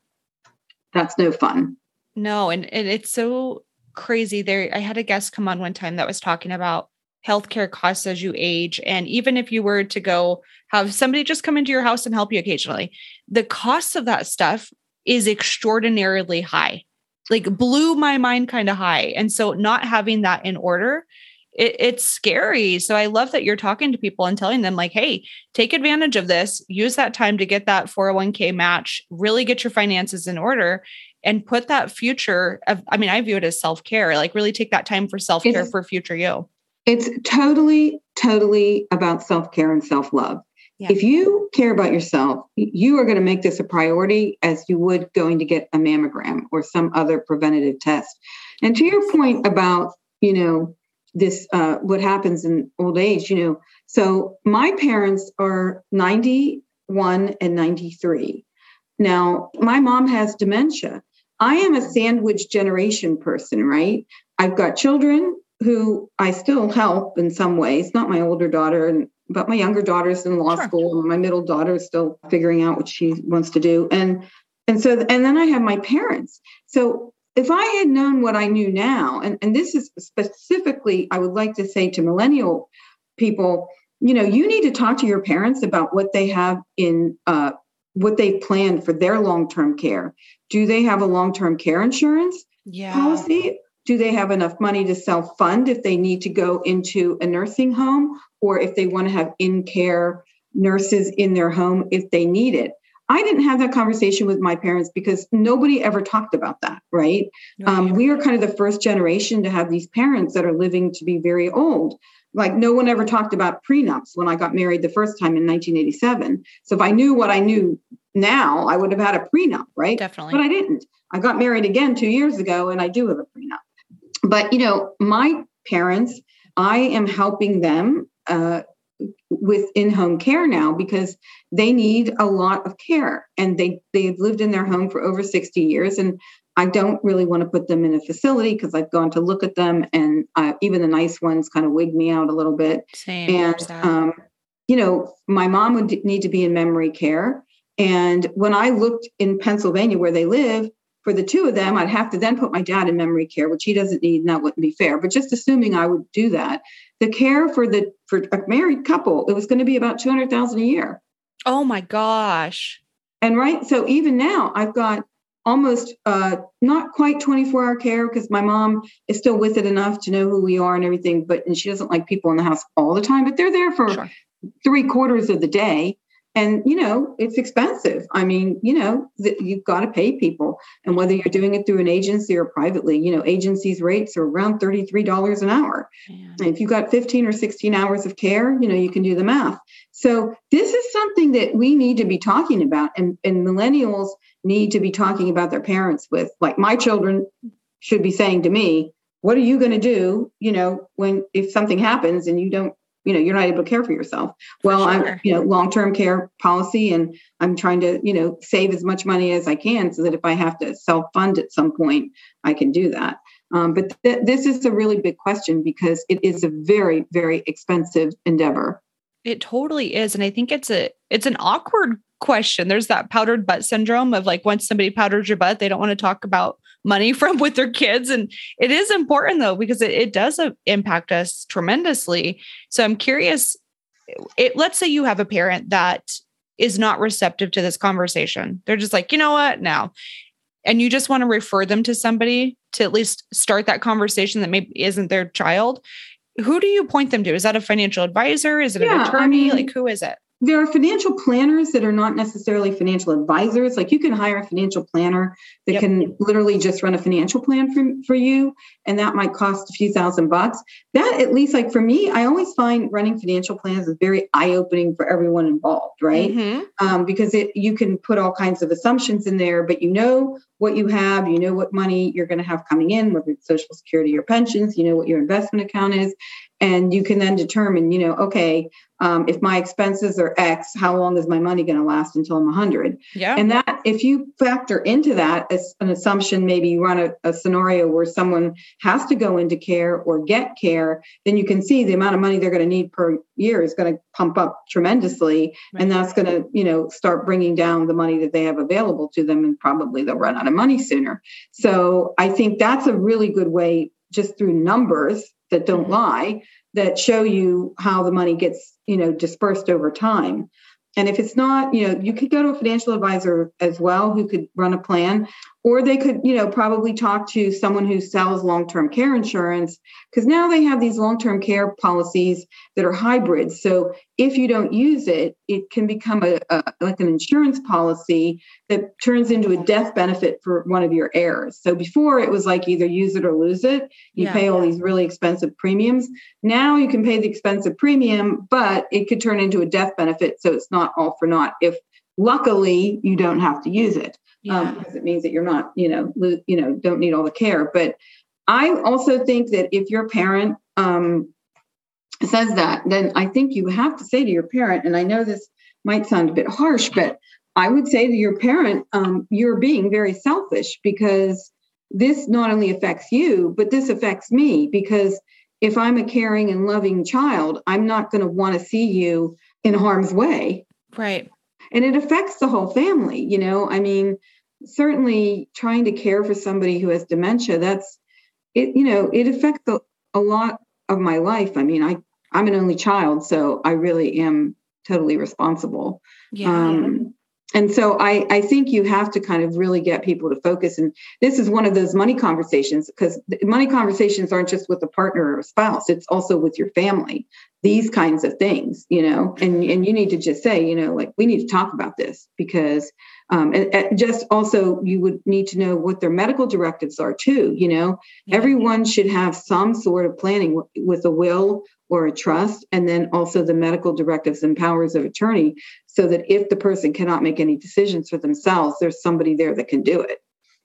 that's no fun. No, and, and it's so crazy. There, I had a guest come on one time that was talking about healthcare costs as you age. And even if you were to go have somebody just come into your house and help you occasionally, the cost of that stuff is extraordinarily high, like blew my mind kind of high. And so not having that in order, it, it's scary. So I love that you're talking to people and telling them, like, hey, take advantage of this, use that time to get that 401k match, really get your finances in order and put that future of, I mean, I view it as self care, like really take that time for self care for future you. It's totally, totally about self care and self love. Yeah. If you care about yourself, you are going to make this a priority as you would going to get a mammogram or some other preventative test. And to your point about, you know, this, uh, what happens in old age, you know, so my parents are 91 and 93. Now, my mom has dementia. I am a sandwich generation person, right? I've got children who I still help in some ways, not my older daughter, but my younger daughter's in law sure. school, and my middle daughter is still figuring out what she wants to do. And and so and then I have my parents. So if I had known what I knew now, and, and this is specifically, I would like to say to millennial people, you know, you need to talk to your parents about what they have in uh, what they planned for their long-term care. Do they have a long-term care insurance yeah. policy? do they have enough money to self fund if they need to go into a nursing home or if they want to have in care nurses in their home if they need it? I didn't have that conversation with my parents because nobody ever talked about that, right? um, we are kind of the first generation to have these parents that are living to be very old. Like no one ever talked about prenups when I got married the first time in 1987. So if I knew what I knew now, I would have had a prenup, right? Definitely. But I didn't. I got married again two years ago and I do have a prenup but you know my parents i am helping them uh, with in-home care now because they need a lot of care and they they've lived in their home for over 60 years and i don't really want to put them in a facility because i've gone to look at them and uh, even the nice ones kind of wig me out a little bit Same, and um, you know my mom would need to be in memory care and when i looked in pennsylvania where they live for the two of them, I'd have to then put my dad in memory care, which he doesn't need, and that wouldn't be fair. But just assuming I would do that, the care for the for a married couple, it was going to be about two hundred thousand a year. Oh my gosh! And right, so even now, I've got almost uh, not quite 24 hour care because my mom is still with it enough to know who we are and everything but and she doesn't like people in the house all the time but they're there for sure. three quarters of the day. And you know it's expensive. I mean you know you've got to pay people. And whether you're doing it through an agency or privately you know agencies rates are around $33 an hour. Yeah. if you've got 15 or 16 hours of care you know you can do the math. So this is something that we need to be talking about. And, and millennials need to be talking about their parents with like my children should be saying to me what are you going to do you know when if something happens and you don't you know you're not able to care for yourself? Well sure. i'm you know long-term care policy and i'm trying to you know save as much money as i can so that if i have to self-fund at some point i can do that. Um, but th- this is a really big question because it is a very very expensive endeavor. It totally is and i think it's a it's an awkward question there's that powdered butt syndrome of like once somebody powders your butt they don't want to talk about money <laughs> from with their kids. And it is important though, because it, it does uh, impact us tremendously. So I'm curious, it, let's say you have a parent that is not receptive to this conversation. They're just like, you know what, now. And you just want to refer them to somebody to at least start that conversation that maybe isn't their child. Who do you point them to? Is that a financial advisor? Is it yeah, an attorney? I mean, like who is it? There are financial planners that are not necessarily financial advisors. Like you can hire a financial planner that yep. can literally just run a financial plan for, for you, and that might cost a few thousand bucks. That, at least, like for me, I always find running financial plans is very eye opening for everyone involved, right? Mm-hmm. Um, because it, you can put all kinds of assumptions in there, but you know what you have, you know what money you're going to have coming in, whether it's Social Security or pensions, you know what your investment account is, and you can then determine you know okay um, if my expenses are x how long is my money going to last until i'm 100 yeah. And that if you factor into that as an assumption maybe you run a, a scenario where someone has to go into care or get care then you can see the amount of money they're going to need per year is going to pump up tremendously. Right. and that's going to you know start bringing down the money that they have available to them and probably they'll run out of money sooner. So i think that's a really good way just through numbers that don't mm-hmm. lie that show you how the money gets you know dispersed over time and if it's not you know you could go to a financial advisor as well who could run a plan or they could you know probably talk to someone who sells long-term care insurance because now they have these long-term care policies that are hybrids. So if you don't use it it can become a, a, like an insurance policy that turns into a death benefit for one of your heirs. So before it was like either use it or lose it. You yeah, pay all yeah. these really expensive premiums. Now you can pay the expensive premium but it could turn into a death benefit so it's not all for naught if luckily you don't have to use it yeah. um, because it means that you're not, you know, lo- you know, don't need all the care. But I also think that if your parent um, says that, then I think you have to say to your parent, and I know this might sound a bit harsh, but I would say to your parent, um, you're being very selfish because this not only affects you, but this affects me because if I'm a caring and loving child, I'm not going to want to see you in harm's way. Right. And it affects the whole family. You know, I mean, certainly trying to care for somebody who has dementia that's it you know it affects a, a lot of my life. I mean i i'm an only child so i really am totally responsible. Yeah. um and so I, I think you have to kind of really get people to focus and this is one of those money conversations because money conversations aren't just with a partner or a spouse it's also with your family these kinds of things you know? And and you need to just say you know like we need to talk about this because um, and, and, just also you would need to know what their medical directives are too you know? Yeah. everyone should have some sort of planning w- with a will or a trust and then also the medical directives and powers of attorney so that if the person cannot make any decisions for themselves there's somebody there that can do it.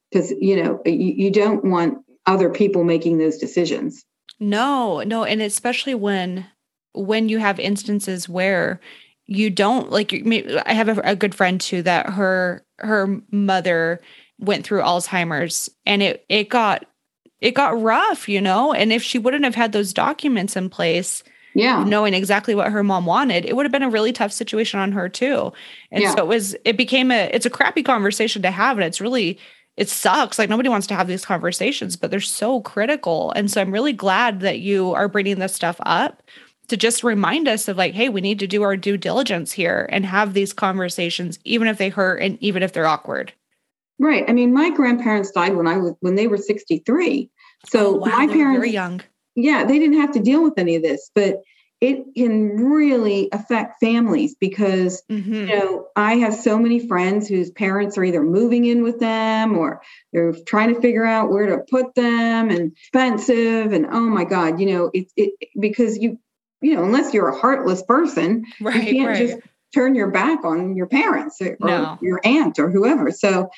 Because you know you, you don't want other people making those decisions. No no and especially when when you have instances where you don't like i have a, a, good friend too that her her mother went through alzheimer's and it it got it got rough you know and if she wouldn't have had those documents in place yeah knowing exactly what her mom wanted it would have been a really tough situation on her too and yeah. so it was it became a it's a crappy conversation to have and it's really it sucks. Like nobody wants to have these conversations, but they're so critical. And so I'm really glad that you are bringing this stuff up to just remind us of like, hey, we need to do our due diligence here and have these conversations, even if they hurt and even if they're awkward. Right. I mean, my grandparents died when I was when they were 63. So oh, wow, my parents very young. Yeah, they didn't have to deal with any of this, but it can really affect families because mm-hmm. you know i have so many friends whose parents are either moving in with them or they're trying to figure out where to put them and expensive and oh my god you know it, it because you you know unless you're a heartless person <laughs> right, you can't right. just turn your back on your parents or, no. your aunt or whoever so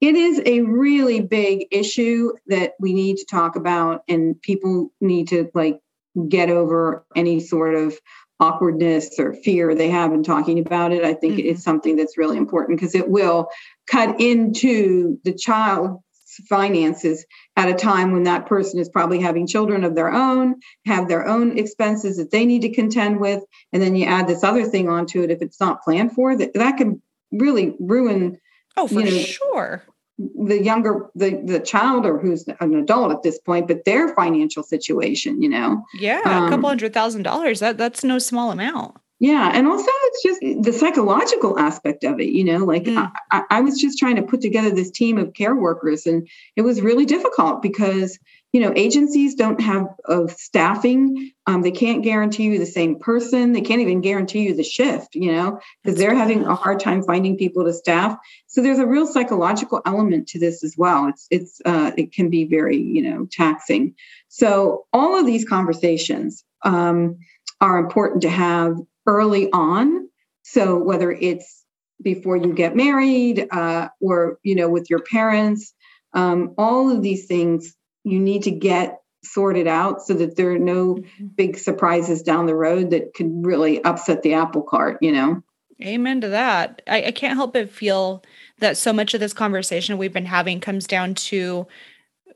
it is a really big issue that we need to talk about and people need to like get over any sort of awkwardness or fear they have in talking about it. I think mm-hmm. it's something that's really important because it will cut into the child's finances at a time when that person is probably having children of their own, have their own expenses that they need to contend with. And then you add this other thing onto it if it's not planned for, that, that can really ruin. Oh, for you know, sure the younger the the child or who's an adult at this point but their financial situation you know yeah um, a couple hundred thousand dollars that that's no small amount yeah and also it's just the psychological aspect of it you know like mm. I, I was just trying to put together this team of care workers and it was really difficult because you know agencies don't have of staffing um, they can't guarantee you the same person they can't even guarantee you the shift you know because they're having a hard time finding people to staff. So there's a real psychological element to this as well. It's it's uh, it can be very you know taxing. So all of these conversations um, are important to have early on so whether it's before you get married uh, or you know with your parents um, all of these things you need to get sorted out so that there are no mm-hmm. big surprises down the road that could really upset the apple cart, you know? Amen to that. I, I can't help but feel that so much of this conversation we've been having comes down to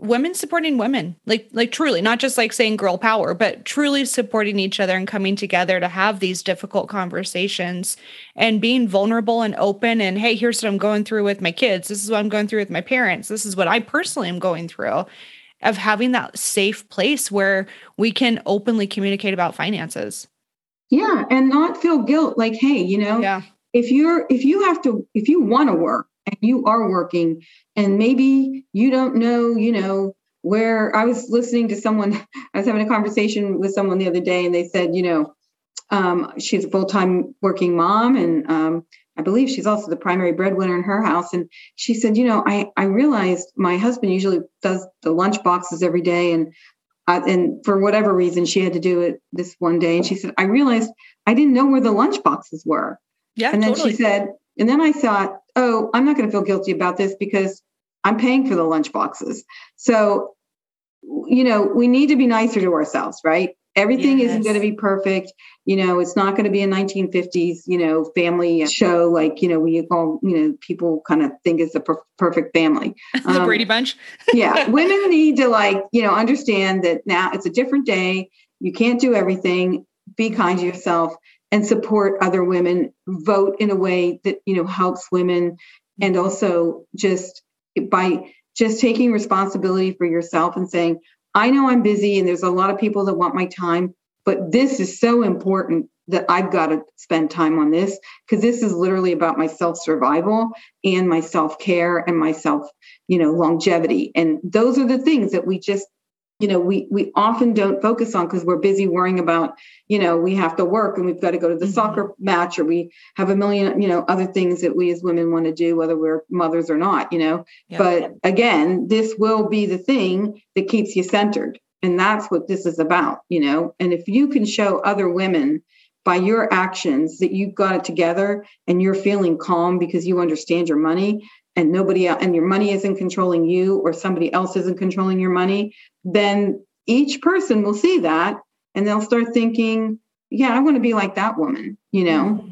women supporting women like like truly not just like saying girl power but truly supporting each other and coming together to have these difficult conversations and being vulnerable and open and hey here's what i'm going through with my kids this is what i'm going through with my parents this is what i personally am going through of having that safe place where we can openly communicate about finances. Yeah, and not feel guilt like hey, you know, yeah. if you're if you have to if you want to work and you are working and maybe you don't know, you know, where I was listening to someone <laughs> I was having a conversation with someone the other day and they said, you know, um, she's a full-time working mom and um, I believe she's also the primary breadwinner in her house. And she said, you know, I, I realized my husband usually does the lunch boxes every day. And uh, and for whatever reason, she had to do it this one day. And she said, I realized I didn't know where the lunch boxes were. Yeah. And then totally. she said, and then I thought, oh, I'm not going to feel guilty about this because I'm paying for the lunch boxes. So, you know, we need to be nicer to ourselves, right? Everything yes. isn't going to be perfect. You know, it's not going to be a 1950s, you know, family show like, you know, we all, you know, people kind of think is the per- perfect family. <laughs> the um, Brady Bunch. <laughs> yeah. Women need to like, you know, understand that now it's a different day. You can't do everything. Be kind to yourself and support other women. Vote in a way that, you know, helps women. And also just by just taking responsibility for yourself and saying, I know I'm busy and there's a lot of people that want my time, but this is so important that I've got to spend time on this because this is literally about my self survival and my self care and my self, you know, longevity. And those are the things that we just you know we we often don't focus on because we're busy worrying about you know we have to work and we've got to go to the mm-hmm. soccer match or we have a million you know other things that we as women want to do whether we're mothers or not you know yeah. but again this will be the thing that keeps you centered and that's what this is about you know and if you can show other women by your actions that you've got it together and you're feeling calm because you understand your money and nobody else, and your money isn't controlling you or somebody else isn't controlling your money, then each person will see that and they'll start thinking, yeah, I want to be like that woman, you know?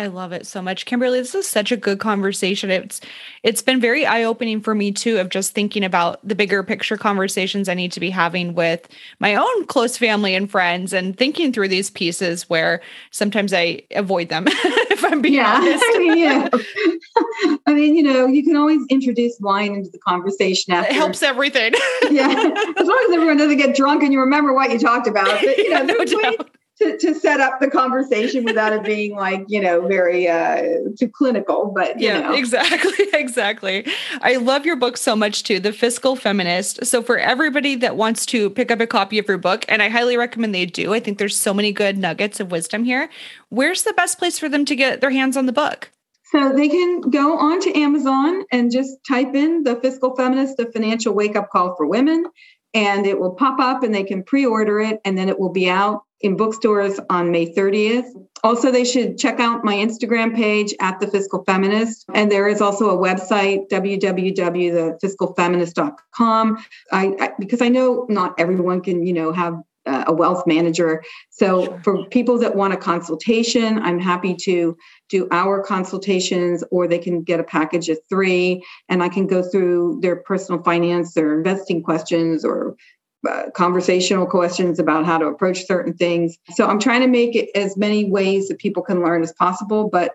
I love it so much. Kimberly, this is such a good conversation. It's it's been very eye-opening for me too of just thinking about the bigger picture conversations I need to be having with my own close family and friends and thinking through these pieces where sometimes I avoid them <laughs> if I'm being yeah. <laughs> honest. yeah. <laughs> I mean, you know, you can always introduce wine into the conversation after. It helps everything. yeah. As long as everyone doesn't get drunk and you remember what you talked about. But, you know, yeah, no to, to set up the conversation without it being like you know very uh too clinical but yeah know. exactly <laughs> exactly. I love your book so much too the fiscal feminist. So for everybody that wants to pick up a copy of your book and i highly recommend they do i think there's so many good nuggets of wisdom here where's the best place for them to get their hands on the book? So they can go on to Amazon and just type in the fiscal feminist, a financial wake up call for women, and it will pop up and they can pre order it and then it will be out in bookstores on May 30th. Also, they should check out my Instagram page at the Fiscal Feminist. And there is also a website, www.thefiscalfeminist.com. I, I because I know not everyone can, you know, have a wealth manager. So sure. for people that want a consultation, I'm happy to do our consultations or they can get a package of three and I can go through their personal finance, their investing questions or uh, conversational questions about how to approach certain things. So I'm trying to make it as many ways that people can learn as possible, but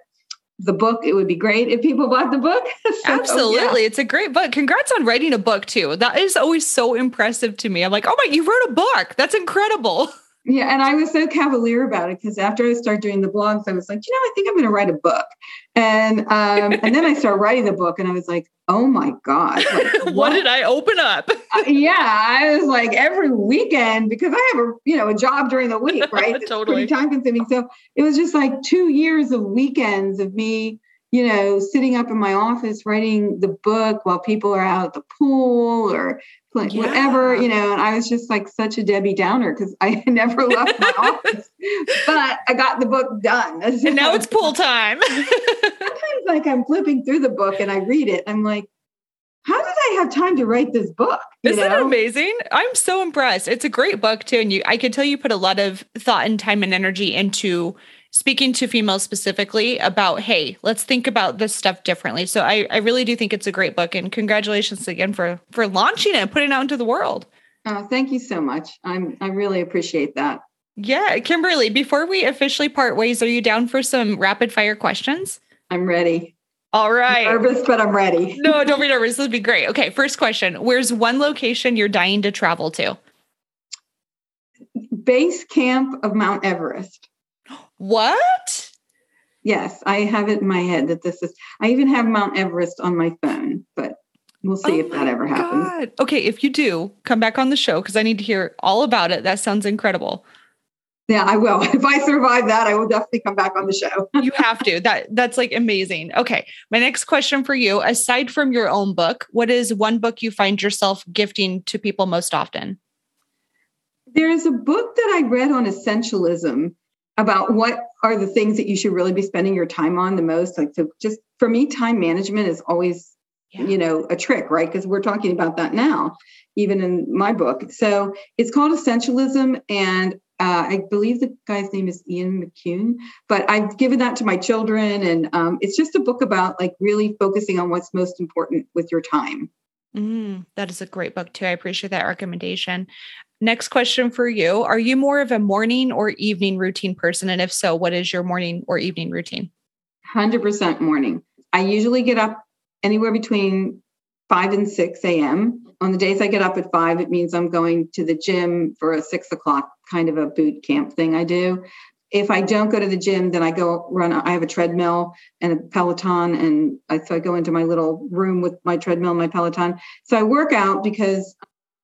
the book it would be great if people bought the book. <laughs> So, absolutely. Yeah. it's a great book. Congrats on writing a book too. That is always so impressive to me. I'm like oh my you wrote a book. That's incredible <laughs> Yeah, and I was so cavalier about it because after I started doing the blogs, I was like, you know, I think I'm going to write a book, and um, and then I <laughs> started writing the book, and I was like, oh my god, like, <laughs> what? what? did I open up? <laughs> uh, yeah, I was like every weekend because I have a you know a job during the week, right? It's totally pretty time consuming. So it was just like two years of weekends of me you know, sitting up in my office writing the book while people are out at the pool or like yeah. whatever, you know, and I was just like such a Debbie Downer because I <laughs> never left my office, but I got the book done. <laughs> And now it's pool time. Sometimes, like, I'm flipping through the book and I read it. I'm like, how did I have time to write this book? Isn't know? it amazing? I'm so impressed. It's a great book too, and you I could tell you put a lot of thought and time and energy into speaking to females specifically about, hey, let's think about this stuff differently. So I, I really do think it's a great book and congratulations again for for launching it and putting it out into the world. Oh, thank you so much. I'm I really appreciate that. Yeah, Kimberly, before we officially part ways, are you down for some rapid fire questions? I'm ready. All right. I'm nervous, but I'm ready. <laughs> no, don't be nervous. This would be great. Okay, first question. Where's one location you're dying to travel to? Base camp of Mount Everest. What? Yes, I have it in my head that this is. I even have Mount Everest on my phone, but we'll see oh if that ever happens. God. Okay, if you do, come back on the show because I need to hear all about it. That sounds incredible. Yeah, I will. <laughs> If I survive that, I will definitely come back on the show. <laughs> you have to. That that's like amazing. Okay. My next question for you, aside from your own book, what is one book you find yourself gifting to people most often? There is a book that I read on essentialism about what are the things that you should really be spending your time on the most like so just for me time management is always yeah. you know a trick right because we're talking about that now even in my book so it's called essentialism and uh, I believe the guy's name is Ian McEwan, but I've given that to my children, and um, it's just a book about like really focusing on what's most important with your time. Mm, that is a great book too. I appreciate that recommendation. Next question for you. Are you more of a morning or evening routine person? And if so, what is your morning or evening routine? 100% morning. I usually get up anywhere between 5 and 6 a.m. On the days I get up at 5, it means I'm going to the gym for a 6 o'clock kind of a boot camp thing I do. If I don't go to the gym, then I go run. I have a treadmill and a Peloton, and I, so I go into my little room with my treadmill and my Peloton. So I work out because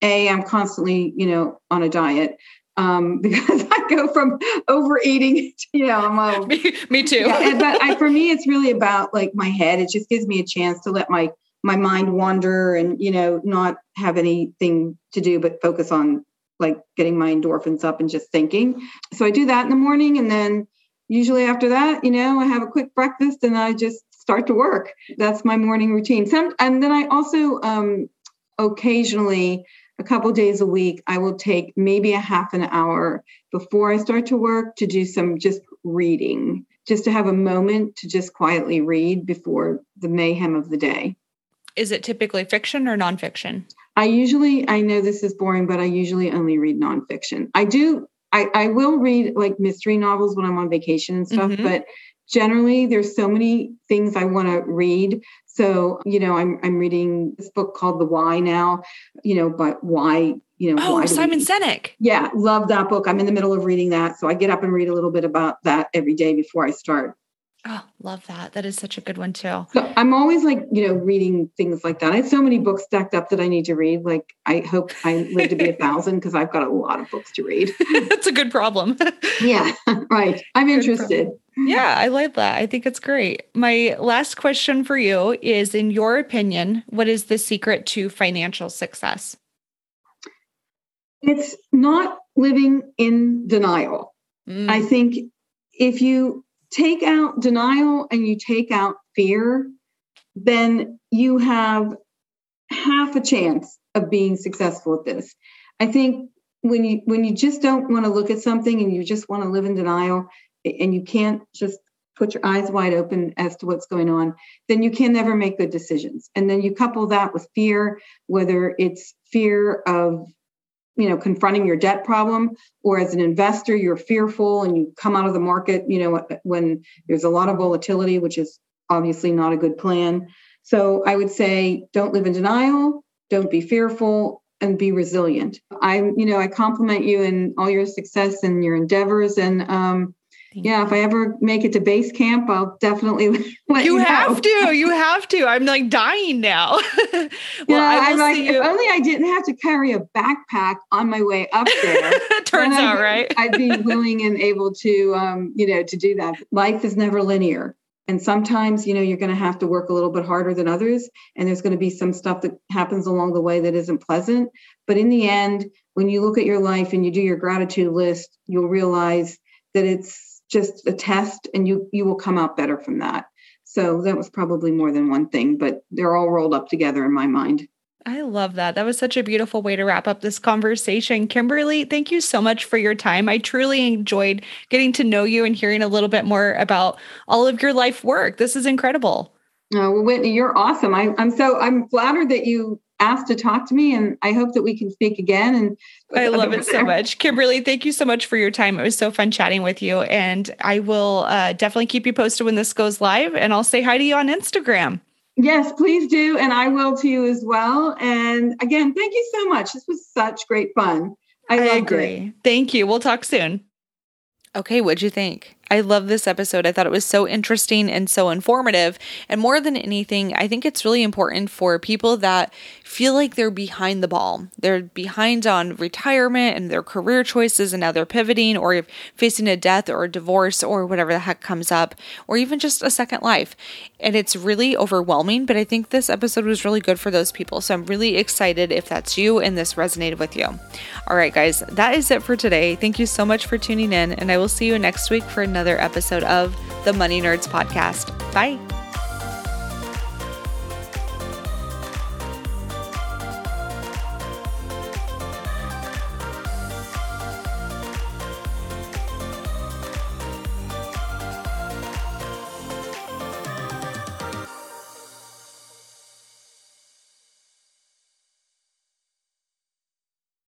a i'm constantly you know on a diet um, <laughs> because I go from overeating <laughs> to, you know, I'm <laughs> me, me too. yeah, but I, for me, it's really about like my head. It just gives me a chance to let my my mind wander and you know not have anything to do but focus on like getting my endorphins up and just thinking. So I do that in the morning, and then usually after that, you know, I have a quick breakfast and I just start to work. That's my morning routine. Some, and then I also um, occasionally a couple days a week, I will take maybe a half an hour before I start to work to do some just reading, just to have a moment to just quietly read before the mayhem of the day. Is it typically fiction or nonfiction? I usually, I know this is boring, but I usually only read nonfiction. I do, I, I will read like mystery novels when I'm on vacation and stuff, mm-hmm. but generally there's so many things I want to read. So, you know, I'm I'm reading this book called The Why now, you know, but why, you know, oh, Simon we, Sinek. Yeah, love that book. I'm in the middle of reading that. So I get up and read a little bit about that every day before I start. Oh, love that. That is such a good one too. So I'm always like, you know, reading things like that. I have so many books stacked up that I need to read. Like I hope I live to be a thousand because I've got a lot of books to read. <laughs> That's a good problem. <laughs> yeah, <laughs> right. I'm good interested. Problem. Yeah, I like that. I think it's great. My last question for you is in your opinion, what is the secret to financial success? It's not living in denial. Mm. I think if you take out denial and you take out fear, then you have half a chance of being successful at this. I think when you when you just don't want to look at something and you just want to live in denial and you can't just put your eyes wide open as to what's going on, then you can never make good decisions. And then you couple that with fear, whether it's fear of you know confronting your debt problem or as an investor you're fearful and you come out of the market you know when there's a lot of volatility which is obviously not a good plan. So i would say don't live in denial don't be fearful and be resilient. I you know i compliment you in all your success and your endeavors and um, Thank yeah, you. if I ever make it to base camp, I'll definitely <laughs> let you, you have to. You have to. I'm like dying now. <laughs> well, yeah, I am like, you. if only I didn't have to carry a backpack on my way up <laughs> there. Turns out, I'd, right? I'd be willing and able to, um, you know, to do that. Life is never linear. And sometimes, you know, you're going to have to work a little bit harder than others. And there's going to be some stuff that happens along the way that isn't pleasant. But in the end, when you look at your life and you do your gratitude list, you'll realize that it's just a test and you you will come out better from that so that was probably more than one thing but they're all rolled up together in my mind I love that. That was such a beautiful way to wrap up this conversation. Kimberly, thank you so much for your time. I truly enjoyed getting to know you and hearing a little bit more about all of your life work. This is incredible. Oh, well, Whitney, you're awesome. I, I'm so I'm flattered that you asked to talk to me and I hope that we can speak again and I love it so much. Kimberly, thank you so much for your time. It was so fun chatting with you and I will uh, definitely keep you posted when this goes live and I'll say hi to you on Instagram. Yes, please do and I will to you as well. And again, thank you so much. This was such great fun. I, I agree. It. Thank you. We'll talk soon. Okay, what'd you think? I love this episode. I thought it was so interesting and so informative. And more than anything, I think it's really important for people that feel like they're behind the ball. They're behind on retirement and their career choices, and now they're pivoting or facing a death or a divorce or whatever the heck comes up, or even just a second life. And it's really overwhelming, but I think this episode was really good for those people. So I'm really excited if that's you and this resonated with you. All right, guys, that is it for today. Thank you so much for tuning in, and I will see you next week for another episode of the Money Nerds Podcast. Bye.